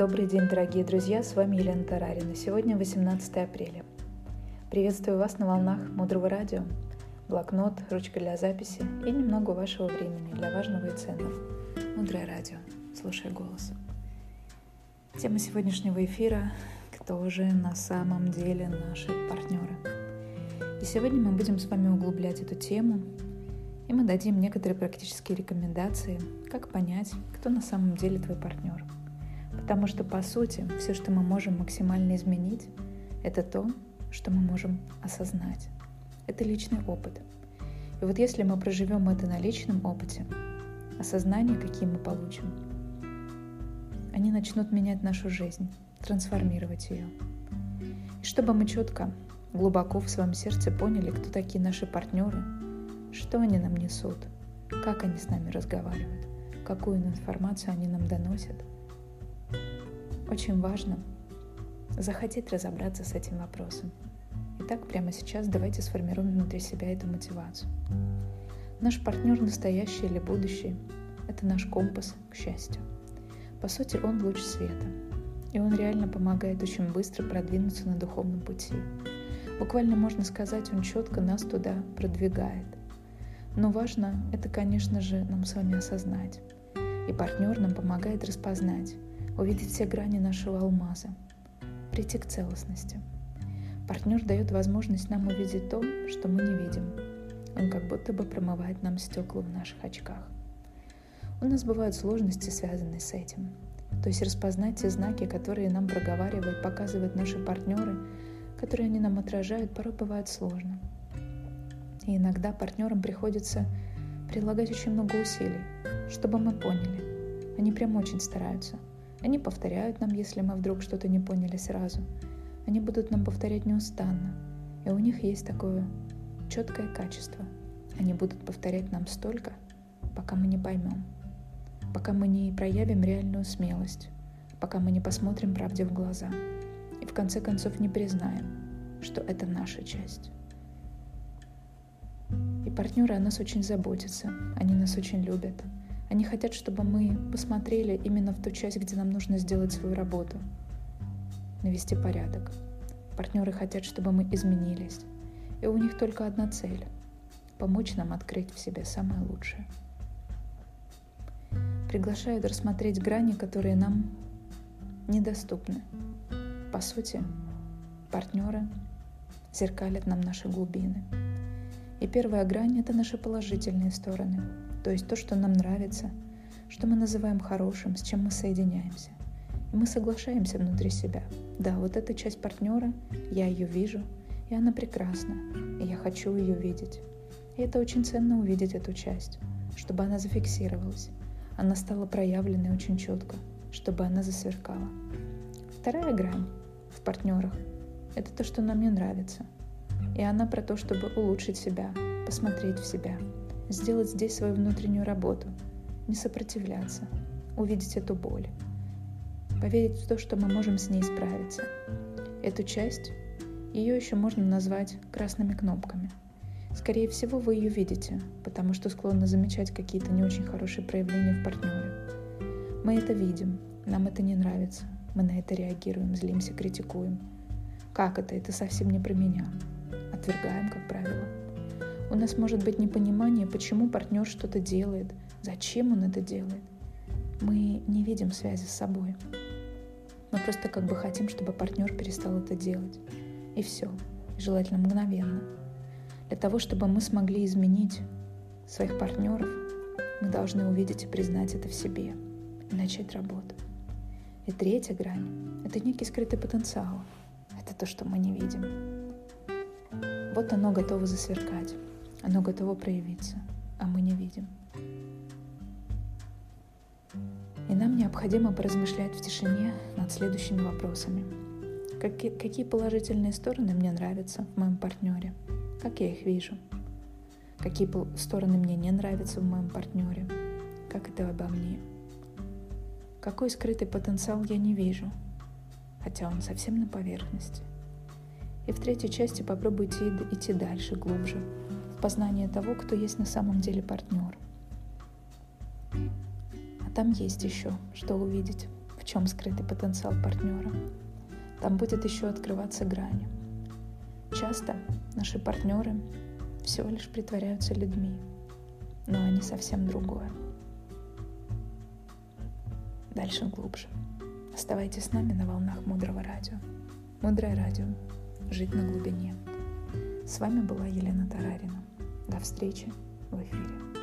Добрый день, дорогие друзья, с вами Елена Тарарина. Сегодня 18 апреля. Приветствую вас на волнах Мудрого радио. Блокнот, ручка для записи и немного вашего времени для важного и ценного. Мудрое радио. Слушай голос. Тема сегодняшнего эфира «Кто же на самом деле наши партнеры?» И сегодня мы будем с вами углублять эту тему, и мы дадим некоторые практические рекомендации, как понять, кто на самом деле твой партнер – Потому что, по сути, все, что мы можем максимально изменить, это то, что мы можем осознать. Это личный опыт. И вот если мы проживем это на личном опыте, осознание, какие мы получим, они начнут менять нашу жизнь, трансформировать ее. И чтобы мы четко, глубоко в своем сердце поняли, кто такие наши партнеры, что они нам несут, как они с нами разговаривают, какую информацию они нам доносят – очень важно захотеть разобраться с этим вопросом. Итак, прямо сейчас давайте сформируем внутри себя эту мотивацию. Наш партнер настоящий или будущий – это наш компас к счастью. По сути, он луч света, и он реально помогает очень быстро продвинуться на духовном пути. Буквально можно сказать, он четко нас туда продвигает. Но важно это, конечно же, нам с вами осознать. И партнер нам помогает распознать, увидеть все грани нашего алмаза, прийти к целостности. Партнер дает возможность нам увидеть то, что мы не видим. Он как будто бы промывает нам стекла в наших очках. У нас бывают сложности, связанные с этим. То есть распознать те знаки, которые нам проговаривают, показывают наши партнеры, которые они нам отражают, порой бывает сложно. И иногда партнерам приходится прилагать очень много усилий, чтобы мы поняли. Они прям очень стараются – они повторяют нам, если мы вдруг что-то не поняли сразу. Они будут нам повторять неустанно. И у них есть такое четкое качество. Они будут повторять нам столько, пока мы не поймем, пока мы не проявим реальную смелость, пока мы не посмотрим правде в глаза и в конце концов не признаем, что это наша часть. И партнеры о нас очень заботятся, они нас очень любят – они хотят, чтобы мы посмотрели именно в ту часть, где нам нужно сделать свою работу, навести порядок. Партнеры хотят, чтобы мы изменились. И у них только одна цель – помочь нам открыть в себе самое лучшее. Приглашают рассмотреть грани, которые нам недоступны. По сути, партнеры зеркалят нам наши глубины. И первая грань – это наши положительные стороны – то есть то, что нам нравится, что мы называем хорошим, с чем мы соединяемся. И мы соглашаемся внутри себя. Да, вот эта часть партнера, я ее вижу, и она прекрасна, и я хочу ее видеть. И это очень ценно увидеть эту часть, чтобы она зафиксировалась, она стала проявленной очень четко, чтобы она засверкала. Вторая грань в партнерах – это то, что нам не нравится. И она про то, чтобы улучшить себя, посмотреть в себя – сделать здесь свою внутреннюю работу, не сопротивляться, увидеть эту боль, поверить в то, что мы можем с ней справиться. Эту часть, ее еще можно назвать красными кнопками. Скорее всего, вы ее видите, потому что склонны замечать какие-то не очень хорошие проявления в партнере. Мы это видим, нам это не нравится, мы на это реагируем, злимся, критикуем. Как это? Это совсем не про меня. Отвергаем, как правило. У нас может быть непонимание, почему партнер что-то делает, зачем он это делает. Мы не видим связи с собой. Мы просто как бы хотим, чтобы партнер перестал это делать. И все. желательно мгновенно. Для того, чтобы мы смогли изменить своих партнеров, мы должны увидеть и признать это в себе и начать работу. И третья грань — это некий скрытый потенциал. Это то, что мы не видим. Вот оно готово засверкать. Оно готово проявиться, а мы не видим. И нам необходимо поразмышлять в тишине над следующими вопросами. Какие, какие положительные стороны мне нравятся в моем партнере? Как я их вижу? Какие стороны мне не нравятся в моем партнере? Как это обо мне? Какой скрытый потенциал я не вижу, хотя он совсем на поверхности? И в третьей части попробуйте идти дальше, глубже, познание того, кто есть на самом деле партнер. А там есть еще, что увидеть. в чем скрытый потенциал партнера. Там будет еще открываться грани. Часто наши партнеры всего лишь притворяются людьми, но они совсем другое. Дальше глубже. Оставайтесь с нами на волнах Мудрого Радио. Мудрое Радио. Жить на глубине. С вами была Елена Тарарина. До встречи в эфире.